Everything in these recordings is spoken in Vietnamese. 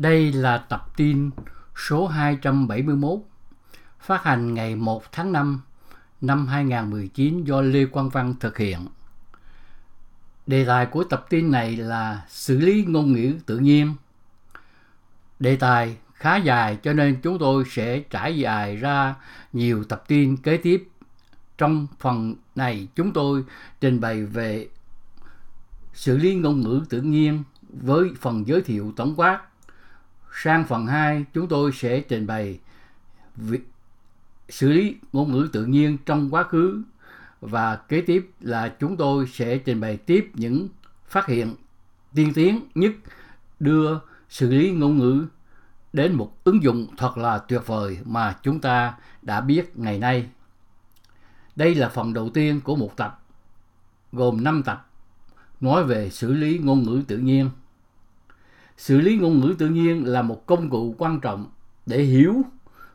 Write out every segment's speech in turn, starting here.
Đây là tập tin số 271 phát hành ngày 1 tháng 5 năm 2019 do Lê Quang Văn thực hiện. Đề tài của tập tin này là xử lý ngôn ngữ tự nhiên. Đề tài khá dài cho nên chúng tôi sẽ trải dài ra nhiều tập tin kế tiếp. Trong phần này chúng tôi trình bày về xử lý ngôn ngữ tự nhiên với phần giới thiệu tổng quát. Sang phần 2 chúng tôi sẽ trình bày việc xử lý ngôn ngữ tự nhiên trong quá khứ và kế tiếp là chúng tôi sẽ trình bày tiếp những phát hiện tiên tiến nhất đưa xử lý ngôn ngữ đến một ứng dụng thật là tuyệt vời mà chúng ta đã biết ngày nay. Đây là phần đầu tiên của một tập, gồm 5 tập, nói về xử lý ngôn ngữ tự nhiên. Xử lý ngôn ngữ tự nhiên là một công cụ quan trọng để hiểu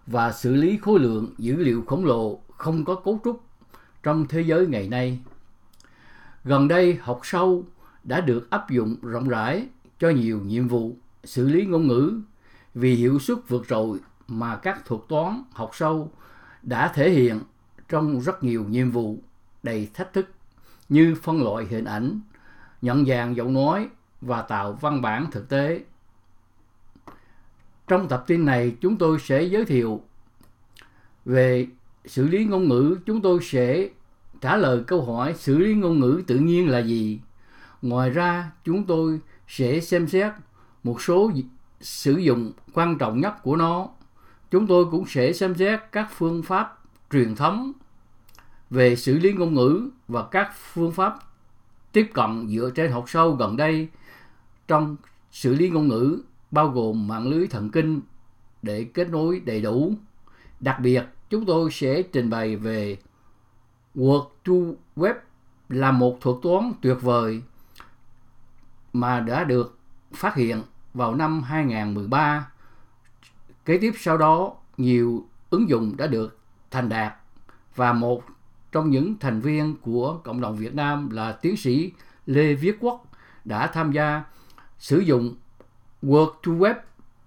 và xử lý khối lượng dữ liệu khổng lồ không có cấu trúc trong thế giới ngày nay. Gần đây, học sâu đã được áp dụng rộng rãi cho nhiều nhiệm vụ xử lý ngôn ngữ vì hiệu suất vượt trội mà các thuật toán học sâu đã thể hiện trong rất nhiều nhiệm vụ đầy thách thức như phân loại hình ảnh, nhận dạng giọng nói và tạo văn bản thực tế. Trong tập tin này, chúng tôi sẽ giới thiệu về xử lý ngôn ngữ, chúng tôi sẽ trả lời câu hỏi xử lý ngôn ngữ tự nhiên là gì. Ngoài ra, chúng tôi sẽ xem xét một số sử dụng quan trọng nhất của nó. Chúng tôi cũng sẽ xem xét các phương pháp truyền thống về xử lý ngôn ngữ và các phương pháp tiếp cận dựa trên học sâu gần đây trong xử lý ngôn ngữ bao gồm mạng lưới thần kinh để kết nối đầy đủ. Đặc biệt, chúng tôi sẽ trình bày về Word to Web là một thuật toán tuyệt vời mà đã được phát hiện vào năm 2013. Kế tiếp sau đó, nhiều ứng dụng đã được thành đạt và một trong những thành viên của cộng đồng Việt Nam là tiến sĩ Lê Viết Quốc đã tham gia sử dụng Word to Web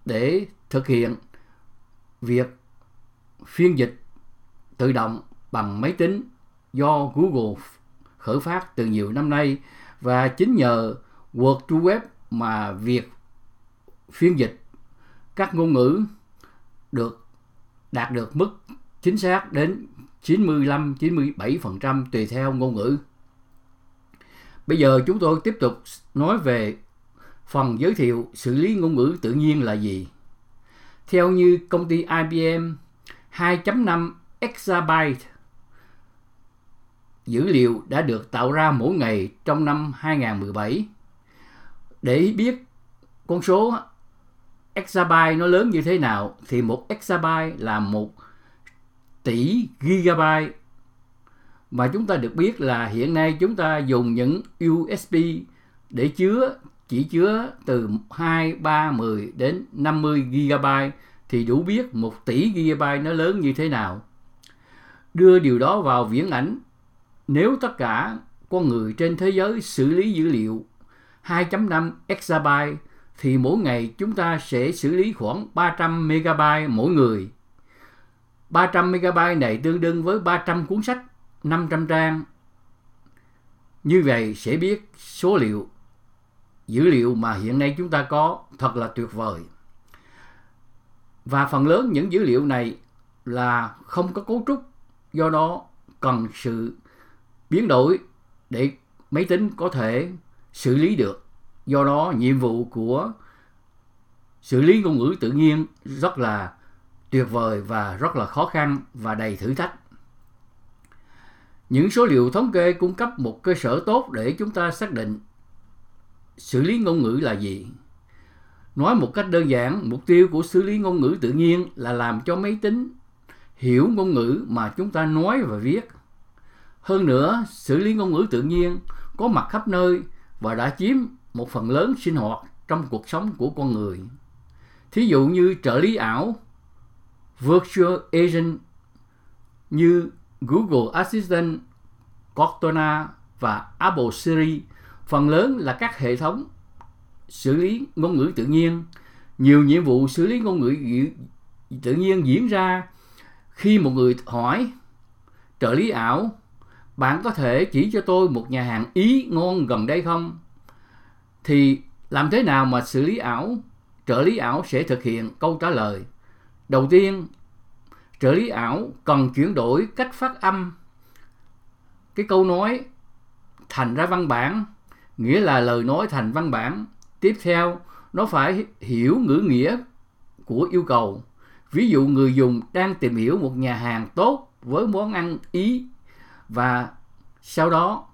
để thực hiện việc phiên dịch tự động bằng máy tính do Google khởi phát từ nhiều năm nay và chính nhờ Word to Web mà việc phiên dịch các ngôn ngữ được đạt được mức chính xác đến 95 97% tùy theo ngôn ngữ. Bây giờ chúng tôi tiếp tục nói về phần giới thiệu xử lý ngôn ngữ tự nhiên là gì. Theo như công ty IBM, 2.5 exabyte dữ liệu đã được tạo ra mỗi ngày trong năm 2017. Để biết con số exabyte nó lớn như thế nào thì một exabyte là một tỷ gigabyte mà chúng ta được biết là hiện nay chúng ta dùng những USB để chứa chỉ chứa từ 2, 3, 10 đến 50 GB thì đủ biết 1 tỷ GB nó lớn như thế nào. Đưa điều đó vào viễn ảnh, nếu tất cả con người trên thế giới xử lý dữ liệu 2.5 exabyte thì mỗi ngày chúng ta sẽ xử lý khoảng 300 megabyte mỗi người. 300 megabyte này tương đương với 300 cuốn sách 500 trang. Như vậy sẽ biết số liệu dữ liệu mà hiện nay chúng ta có thật là tuyệt vời. Và phần lớn những dữ liệu này là không có cấu trúc, do đó cần sự biến đổi để máy tính có thể xử lý được. Do đó nhiệm vụ của xử lý ngôn ngữ tự nhiên rất là tuyệt vời và rất là khó khăn và đầy thử thách. Những số liệu thống kê cung cấp một cơ sở tốt để chúng ta xác định xử lý ngôn ngữ là gì. Nói một cách đơn giản, mục tiêu của xử lý ngôn ngữ tự nhiên là làm cho máy tính hiểu ngôn ngữ mà chúng ta nói và viết. Hơn nữa, xử lý ngôn ngữ tự nhiên có mặt khắp nơi và đã chiếm một phần lớn sinh hoạt trong cuộc sống của con người. Thí dụ như trợ lý ảo, virtual agent như Google Assistant, Cortana và Apple Siri phần lớn là các hệ thống xử lý ngôn ngữ tự nhiên. Nhiều nhiệm vụ xử lý ngôn ngữ tự nhiên diễn ra khi một người hỏi, trợ lý ảo, bạn có thể chỉ cho tôi một nhà hàng ý ngon gần đây không? Thì làm thế nào mà xử lý ảo? Trợ lý ảo sẽ thực hiện câu trả lời. Đầu tiên, trợ lý ảo cần chuyển đổi cách phát âm. Cái câu nói thành ra văn bản nghĩa là lời nói thành văn bản. Tiếp theo, nó phải hiểu ngữ nghĩa của yêu cầu. Ví dụ người dùng đang tìm hiểu một nhà hàng tốt với món ăn ý và sau đó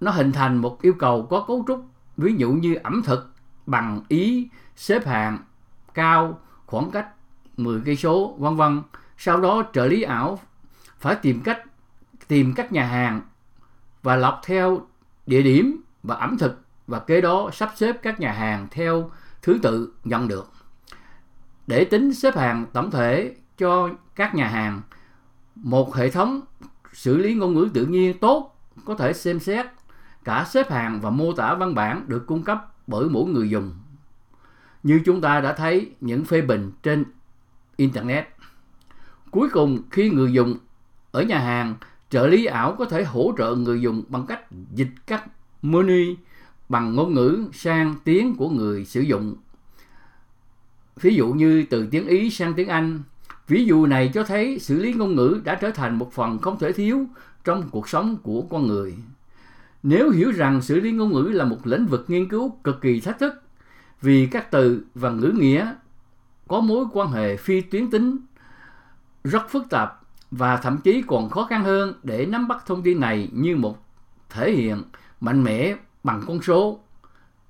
nó hình thành một yêu cầu có cấu trúc, ví dụ như ẩm thực bằng ý, xếp hạng cao, khoảng cách 10 cây số, vân vân. Sau đó trợ lý ảo phải tìm cách, tìm các nhà hàng và lọc theo địa điểm và ẩm thực và kế đó sắp xếp các nhà hàng theo thứ tự nhận được. Để tính xếp hàng tổng thể cho các nhà hàng, một hệ thống xử lý ngôn ngữ tự nhiên tốt có thể xem xét cả xếp hàng và mô tả văn bản được cung cấp bởi mỗi người dùng. Như chúng ta đã thấy những phê bình trên internet. Cuối cùng, khi người dùng ở nhà hàng trợ lý ảo có thể hỗ trợ người dùng bằng cách dịch các menu bằng ngôn ngữ sang tiếng của người sử dụng. Ví dụ như từ tiếng ý sang tiếng anh, ví dụ này cho thấy xử lý ngôn ngữ đã trở thành một phần không thể thiếu trong cuộc sống của con người. Nếu hiểu rằng xử lý ngôn ngữ là một lĩnh vực nghiên cứu cực kỳ thách thức, vì các từ và ngữ nghĩa có mối quan hệ phi tuyến tính, rất phức tạp và thậm chí còn khó khăn hơn để nắm bắt thông tin này như một thể hiện mạnh mẽ bằng con số.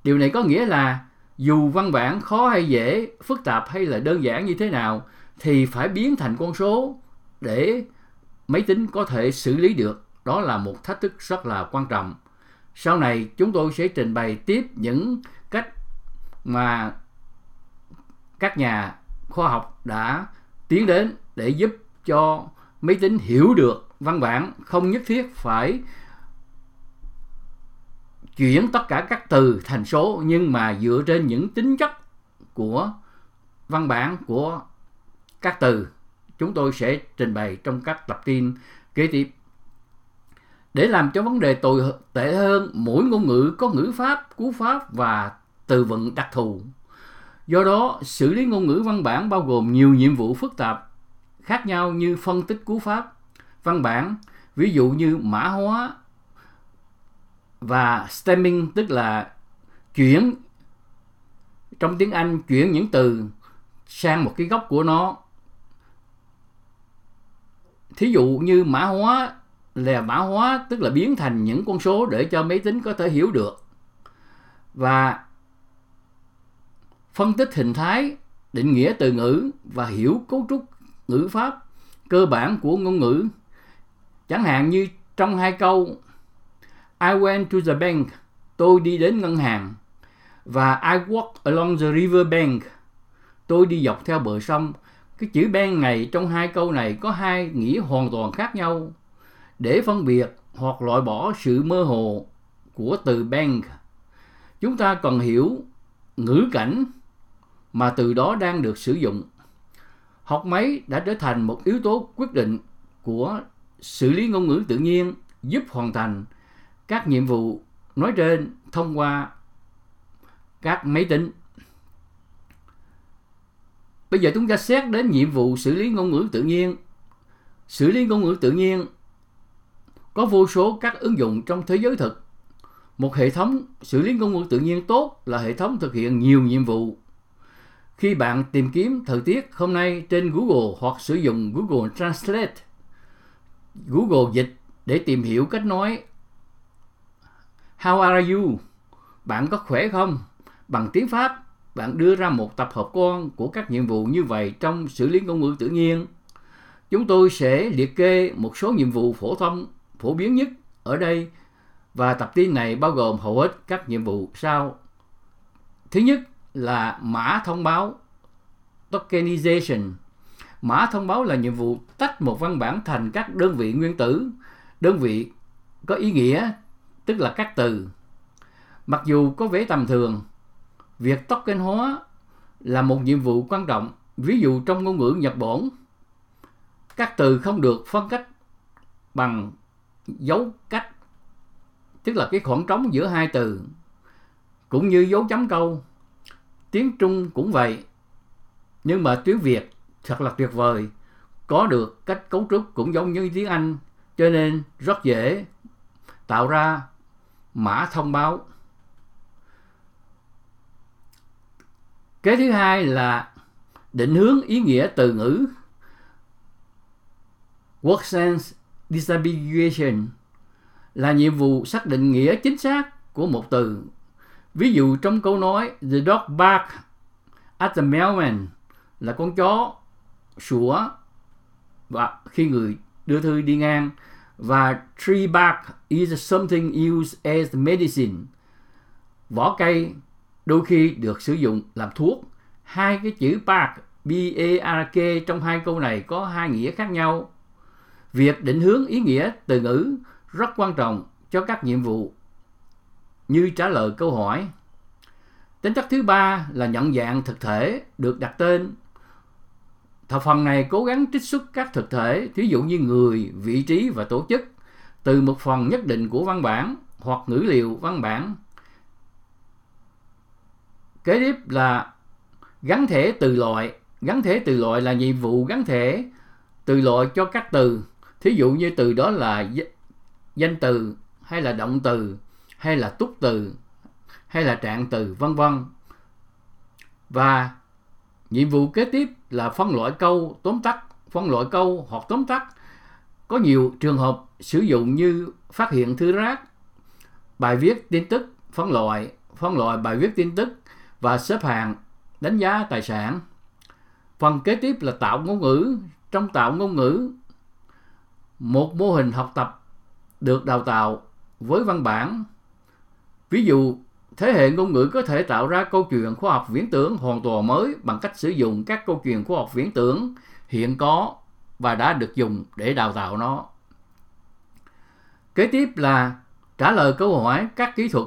Điều này có nghĩa là dù văn bản khó hay dễ, phức tạp hay là đơn giản như thế nào thì phải biến thành con số để máy tính có thể xử lý được. Đó là một thách thức rất là quan trọng. Sau này chúng tôi sẽ trình bày tiếp những cách mà các nhà khoa học đã tiến đến để giúp cho máy tính hiểu được văn bản, không nhất thiết phải chuyển tất cả các từ thành số, nhưng mà dựa trên những tính chất của văn bản, của các từ, chúng tôi sẽ trình bày trong các tập tin kế tiếp. Để làm cho vấn đề tồi tệ hơn, mỗi ngôn ngữ có ngữ pháp, cú pháp và từ vựng đặc thù. Do đó, xử lý ngôn ngữ văn bản bao gồm nhiều nhiệm vụ phức tạp khác nhau như phân tích cú pháp. Văn bản, ví dụ như mã hóa và stemming, tức là chuyển, trong tiếng Anh chuyển những từ sang một cái gốc của nó. Thí dụ như mã hóa là mã hóa, tức là biến thành những con số để cho máy tính có thể hiểu được. Và phân tích hình thái, định nghĩa từ ngữ và hiểu cấu trúc ngữ pháp cơ bản của ngôn ngữ. Chẳng hạn như trong hai câu, I went to the bank tôi đi đến ngân hàng và I walked along the river bank tôi đi dọc theo bờ sông cái chữ bank này trong hai câu này có hai nghĩa hoàn toàn khác nhau. Để phân biệt hoặc loại bỏ sự mơ hồ của từ bank chúng ta cần hiểu ngữ cảnh mà từ đó đang được sử dụng học máy đã trở thành một yếu tố quyết định của xử lý ngôn ngữ tự nhiên, giúp hoàn thành các nhiệm vụ nói trên thông qua các máy tính. Bây giờ chúng ta xét đến nhiệm vụ xử lý ngôn ngữ tự nhiên. Xử lý ngôn ngữ tự nhiên có vô số các ứng dụng trong thế giới thực. Một hệ thống xử lý ngôn ngữ tự nhiên tốt là hệ thống thực hiện nhiều nhiệm vụ khi bạn tìm kiếm thời tiết hôm nay trên Google hoặc sử dụng Google Translate, Google dịch để tìm hiểu cách nói How are you? Bạn có khỏe không? Bằng tiếng Pháp, bạn đưa ra một tập hợp con của các nhiệm vụ như vậy trong xử lý ngôn ngữ tự nhiên. Chúng tôi sẽ liệt kê một số nhiệm vụ phổ thông phổ biến nhất ở đây và tập tin này bao gồm hầu hết các nhiệm vụ sau. Thứ nhất, là mã thông báo tokenization. Mã thông báo là nhiệm vụ tách một văn bản thành các đơn vị nguyên tử, đơn vị có ý nghĩa, tức là các từ. Mặc dù có vẻ tầm thường, việc token hóa là một nhiệm vụ quan trọng. Ví dụ trong ngôn ngữ Nhật Bản, các từ không được phân cách bằng dấu cách, tức là cái khoảng trống giữa hai từ, cũng như dấu chấm câu. Tiếng Trung cũng vậy, nhưng mà tiếng Việt thật là tuyệt vời, có được cách cấu trúc cũng giống như tiếng Anh, cho nên rất dễ tạo ra mã thông báo. Cái thứ hai là định hướng ý nghĩa từ ngữ Word sense disambiguation là nhiệm vụ xác định nghĩa chính xác của một từ. Ví dụ trong câu nói, The dog bark at the mailman là con chó, sủa, và khi người đưa thư đi ngang và tree bark is something used as medicine. Vỏ cây đôi khi được sử dụng làm thuốc. Hai cái chữ bark B-A-R-K trong hai câu này có hai nghĩa khác nhau. Việc định hướng ý nghĩa từ ngữ rất quan trọng cho các nhiệm vụ như trả lời câu hỏi. Tính chất thứ ba là nhận dạng thực thể được đặt tên. Thập phần này cố gắng trích xuất các thực thể, thí dụ như người, vị trí và tổ chức, từ một phần nhất định của văn bản hoặc ngữ liệu văn bản. Kế tiếp là gắn thể từ loại. Gắn thể từ loại là nhiệm vụ gắn thể từ loại cho các từ thí dụ như từ đó là danh từ hay là động từ hay là túc từ, hay là trạng từ, vân vân. Và nhiệm vụ kế tiếp là phân loại câu tóm tắt, phân loại câu hoặc tóm tắt. Có nhiều trường hợp sử dụng như phát hiện thư rác, bài viết tin tức, phân loại phân loại bài viết tin tức và xếp hạng đánh giá tài sản. Phần kế tiếp là tạo ngôn ngữ. Trong tạo ngôn ngữ, một mô hình học tập được đào tạo với văn bản. Ví dụ, thế hệ ngôn ngữ có thể tạo ra câu chuyện khoa học viễn tưởng hoàn toàn mới bằng cách sử dụng các câu chuyện khoa học viễn tưởng hiện có và đã được dùng để đào tạo nó. Kế tiếp là trả lời câu hỏi các kỹ thuật.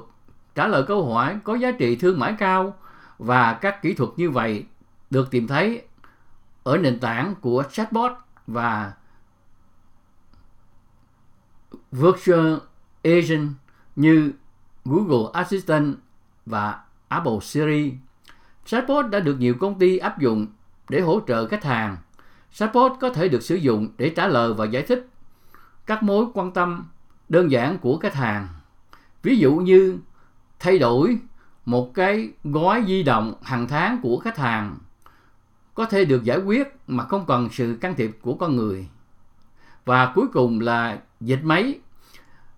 Trả lời câu hỏi có giá trị thương mại cao và các kỹ thuật như vậy được tìm thấy ở nền tảng của chatbot và virtual agent như Google Assistant và Apple Siri. Chatbot đã được nhiều công ty áp dụng để hỗ trợ khách hàng. Chatbot có thể được sử dụng để trả lời và giải thích các mối quan tâm đơn giản của khách hàng. Ví dụ như thay đổi một cái gói di động hàng tháng của khách hàng có thể được giải quyết mà không cần sự can thiệp của con người. Và cuối cùng là dịch máy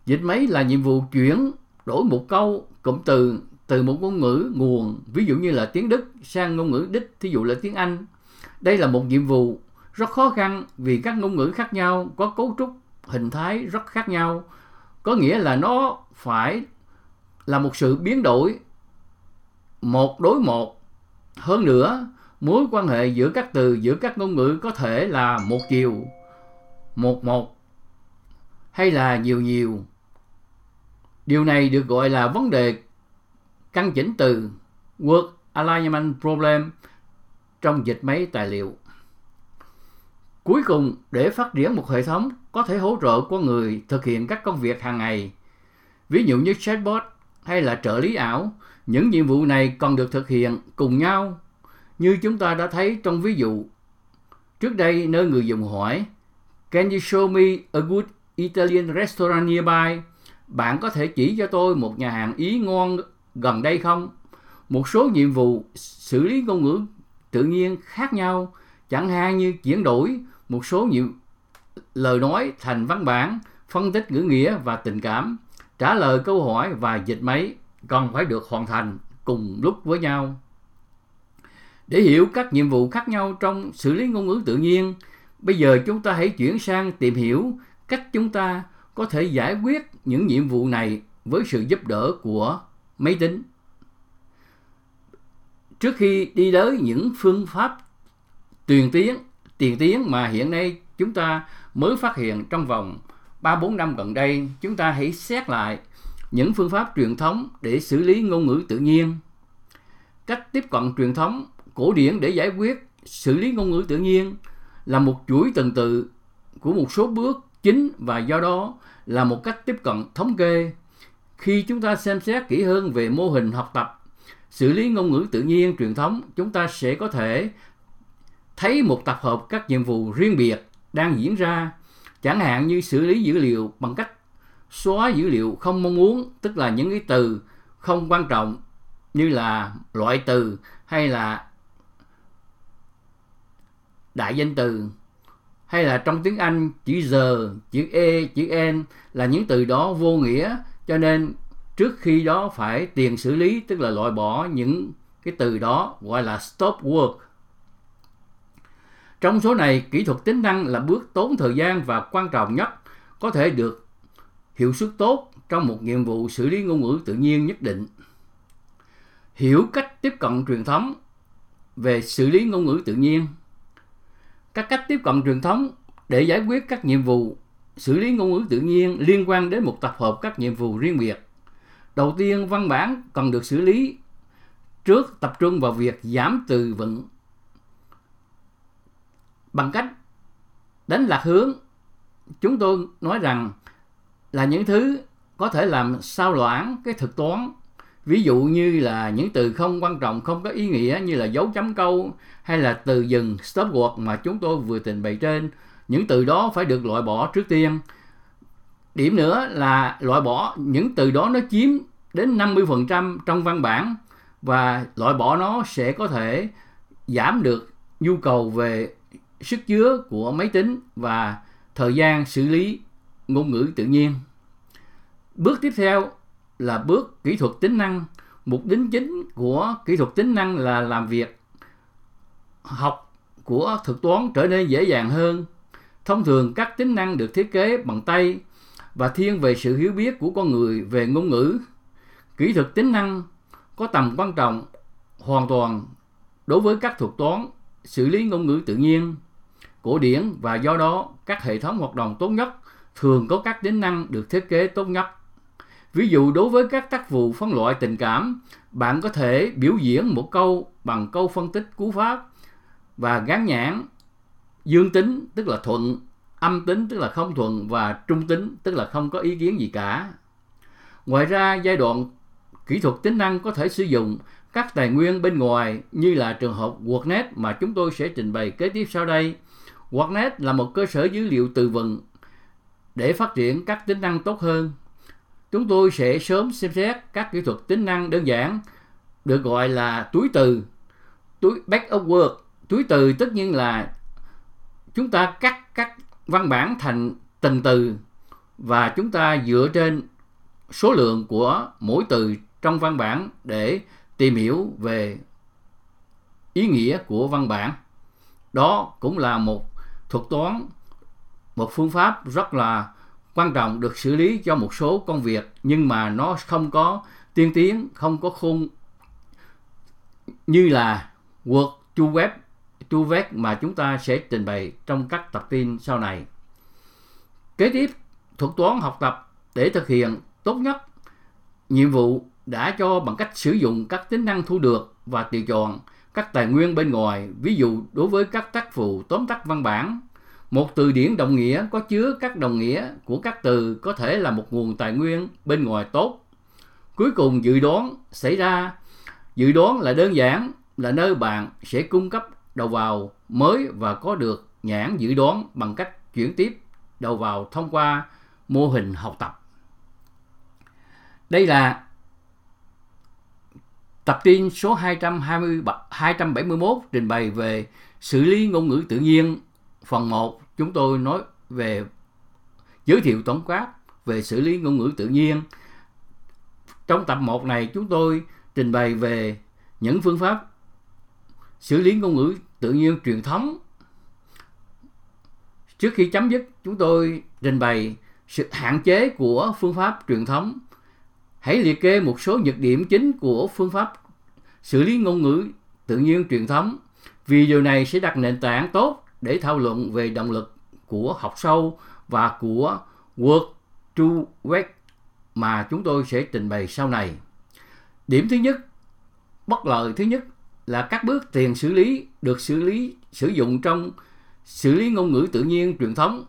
Dịch máy là nhiệm vụ chuyển đổi một câu cụm từ từ một ngôn ngữ nguồn, ví dụ như là tiếng Đức sang ngôn ngữ đích, thí dụ là tiếng Anh. Đây là một nhiệm vụ rất khó khăn vì các ngôn ngữ khác nhau có cấu trúc hình thái rất khác nhau. Có nghĩa là nó phải là một sự biến đổi một đối một. Hơn nữa, mối quan hệ giữa các từ giữa các ngôn ngữ có thể là một chiều, một một hay là nhiều nhiều Điều này được gọi là vấn đề căn chỉnh từ Word Alignment Problem trong dịch máy tài liệu. Cuối cùng, để phát triển một hệ thống có thể hỗ trợ con người thực hiện các công việc hàng ngày, ví dụ như chatbot hay là trợ lý ảo, những nhiệm vụ này còn được thực hiện cùng nhau như chúng ta đã thấy trong ví dụ. Trước đây, nơi người dùng hỏi, Can you show me a good Italian restaurant nearby? Bạn có thể chỉ cho tôi một nhà hàng Ý ngon gần đây không? Một số nhiệm vụ xử lý ngôn ngữ tự nhiên khác nhau, chẳng hạn như chuyển đổi một số nhiệm lời nói thành văn bản, phân tích ngữ nghĩa và tình cảm, trả lời câu hỏi và dịch máy cần phải được hoàn thành cùng lúc với nhau. Để hiểu các nhiệm vụ khác nhau trong xử lý ngôn ngữ tự nhiên, bây giờ chúng ta hãy chuyển sang tìm hiểu cách chúng ta có thể giải quyết những nhiệm vụ này với sự giúp đỡ của máy tính. Trước khi đi tới những phương pháp tiền tiến, tiền tiến mà hiện nay chúng ta mới phát hiện trong vòng 3-4 năm gần đây, chúng ta hãy xét lại những phương pháp truyền thống để xử lý ngôn ngữ tự nhiên. cách tiếp cận truyền thống cổ điển để giải quyết xử lý ngôn ngữ tự nhiên là một chuỗi tuần tự của một số bước chính và do đó là một cách tiếp cận thống kê. Khi chúng ta xem xét kỹ hơn về mô hình học tập xử lý ngôn ngữ tự nhiên truyền thống, chúng ta sẽ có thể thấy một tập hợp các nhiệm vụ riêng biệt đang diễn ra, chẳng hạn như xử lý dữ liệu bằng cách xóa dữ liệu không mong muốn, tức là những cái từ không quan trọng như là loại từ hay là đại danh từ hay là trong tiếng Anh chữ giờ, chữ e, chữ n là những từ đó vô nghĩa cho nên trước khi đó phải tiền xử lý tức là loại bỏ những cái từ đó gọi là stop work. Trong số này, kỹ thuật tính năng là bước tốn thời gian và quan trọng nhất có thể được hiệu suất tốt trong một nhiệm vụ xử lý ngôn ngữ tự nhiên nhất định. Hiểu cách tiếp cận truyền thống về xử lý ngôn ngữ tự nhiên các cách tiếp cận truyền thống để giải quyết các nhiệm vụ xử lý ngôn ngữ tự nhiên liên quan đến một tập hợp các nhiệm vụ riêng biệt. Đầu tiên, văn bản cần được xử lý trước tập trung vào việc giảm từ vựng bằng cách đánh lạc hướng. Chúng tôi nói rằng là những thứ có thể làm sao loãng cái thực toán ví dụ như là những từ không quan trọng, không có ý nghĩa như là dấu chấm câu hay là từ dừng, stop word mà chúng tôi vừa trình bày trên, những từ đó phải được loại bỏ trước tiên điểm nữa là loại bỏ những từ đó nó chiếm đến 50% trong văn bản và loại bỏ nó sẽ có thể giảm được nhu cầu về sức chứa của máy tính và thời gian xử lý ngôn ngữ tự nhiên. Bước tiếp theo là bước kỹ thuật tính năng. Mục đích chính của kỹ thuật tính năng là làm việc học của thực toán trở nên dễ dàng hơn. Thông thường các tính năng được thiết kế bằng tay và thiên về sự hiểu biết của con người về ngôn ngữ. Kỹ thuật tính năng có tầm quan trọng hoàn toàn đối với các thuật toán xử lý ngôn ngữ tự nhiên, cổ điển và do đó các hệ thống hoạt động tốt nhất thường có các tính năng được thiết kế tốt nhất. Ví dụ đối với các tác vụ phân loại tình cảm, bạn có thể biểu diễn một câu bằng câu phân tích cú pháp và gán nhãn dương tính tức là thuận, âm tính tức là không thuận và trung tính tức là không có ý kiến gì cả. Ngoài ra, giai đoạn kỹ thuật tính năng có thể sử dụng các tài nguyên bên ngoài như là trường hợp WordNet mà chúng tôi sẽ trình bày kế tiếp sau đây. WordNet là một cơ sở dữ liệu từ vựng để phát triển các tính năng tốt hơn. Chúng tôi sẽ sớm xem xét các kỹ thuật tính năng đơn giản được gọi là túi từ, túi back of work. Túi từ tất nhiên là chúng ta cắt các văn bản thành từng từ và chúng ta dựa trên số lượng của mỗi từ trong văn bản để tìm hiểu về ý nghĩa của văn bản. Đó cũng là một thuật toán, một phương pháp rất là quan trọng được xử lý cho một số công việc nhưng mà nó không có tiên tiến, không có khung như là Word chu Web chu Web mà chúng ta sẽ trình bày trong các tập tin sau này. Kế tiếp, thuật toán học tập để thực hiện tốt nhất nhiệm vụ đã cho bằng cách sử dụng các tính năng thu được và tùy chọn các tài nguyên bên ngoài, ví dụ đối với các tác vụ tóm tắt văn bản, một từ điển đồng nghĩa có chứa các đồng nghĩa của các từ có thể là một nguồn tài nguyên bên ngoài tốt. Cuối cùng dự đoán xảy ra. Dự đoán là đơn giản, là nơi bạn sẽ cung cấp đầu vào mới và có được nhãn dự đoán bằng cách chuyển tiếp đầu vào thông qua mô hình học tập. Đây là tập tin số 220, 271 trình bày về xử lý ngôn ngữ tự nhiên phần 1 chúng tôi nói về giới thiệu tổng quát về xử lý ngôn ngữ tự nhiên. Trong tập 1 này chúng tôi trình bày về những phương pháp xử lý ngôn ngữ tự nhiên truyền thống. Trước khi chấm dứt, chúng tôi trình bày sự hạn chế của phương pháp truyền thống. Hãy liệt kê một số nhược điểm chính của phương pháp xử lý ngôn ngữ tự nhiên truyền thống vì điều này sẽ đặt nền tảng tốt để thảo luận về động lực của học sâu và của Work to Work mà chúng tôi sẽ trình bày sau này. Điểm thứ nhất, bất lợi thứ nhất là các bước tiền xử lý được xử lý sử dụng trong xử lý ngôn ngữ tự nhiên truyền thống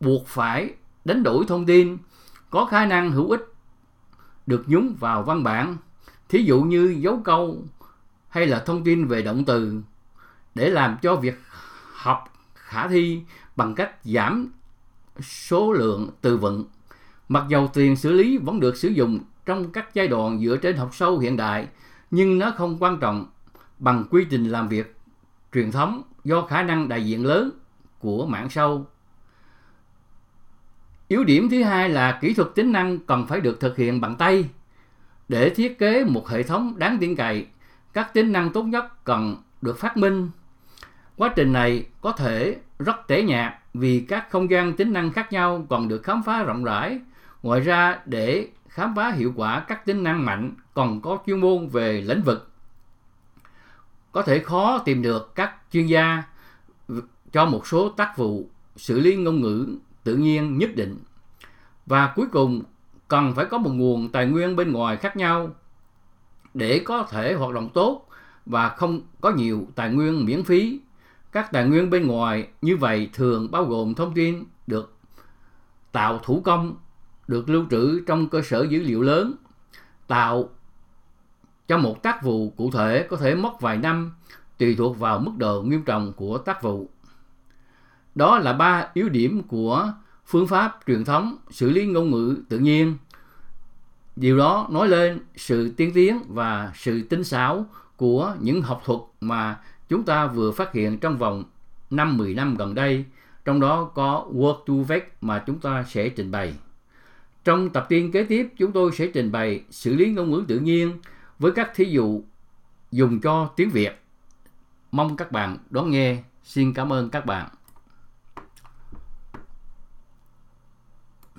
buộc phải đánh đổi thông tin có khả năng hữu ích được nhúng vào văn bản thí dụ như dấu câu hay là thông tin về động từ để làm cho việc học khả thi bằng cách giảm số lượng từ vựng mặc dầu tiền xử lý vẫn được sử dụng trong các giai đoạn dựa trên học sâu hiện đại nhưng nó không quan trọng bằng quy trình làm việc truyền thống do khả năng đại diện lớn của mạng sâu. Yếu điểm thứ hai là kỹ thuật tính năng cần phải được thực hiện bằng tay. Để thiết kế một hệ thống đáng tin cậy, các tính năng tốt nhất cần được phát minh. Quá trình này có thể rất tẻ nhạt vì các không gian tính năng khác nhau còn được khám phá rộng rãi. Ngoài ra, để khám phá hiệu quả các tính năng mạnh còn có chuyên môn về lĩnh vực. Có thể khó tìm được các chuyên gia cho một số tác vụ xử lý ngôn ngữ tự nhiên nhất định. Và cuối cùng cần phải có một nguồn tài nguyên bên ngoài khác nhau để có thể hoạt động tốt và không có nhiều tài nguyên miễn phí các tài nguyên bên ngoài như vậy thường bao gồm thông tin được tạo thủ công, được lưu trữ trong cơ sở dữ liệu lớn, tạo cho một tác vụ cụ thể có thể mất vài năm, tùy thuộc vào mức độ nghiêm trọng của tác vụ. Đó là ba yếu điểm của phương pháp truyền thống xử lý ngôn ngữ tự nhiên. Điều đó nói lên sự tiên tiến và sự tinh xảo của những học thuật mà chúng ta vừa phát hiện trong vòng 5-10 năm gần đây, trong đó có work to Vec mà chúng ta sẽ trình bày. Trong tập tiên kế tiếp, chúng tôi sẽ trình bày xử lý ngôn ngữ tự nhiên với các thí dụ dùng cho tiếng Việt. Mong các bạn đón nghe. Xin cảm ơn các bạn.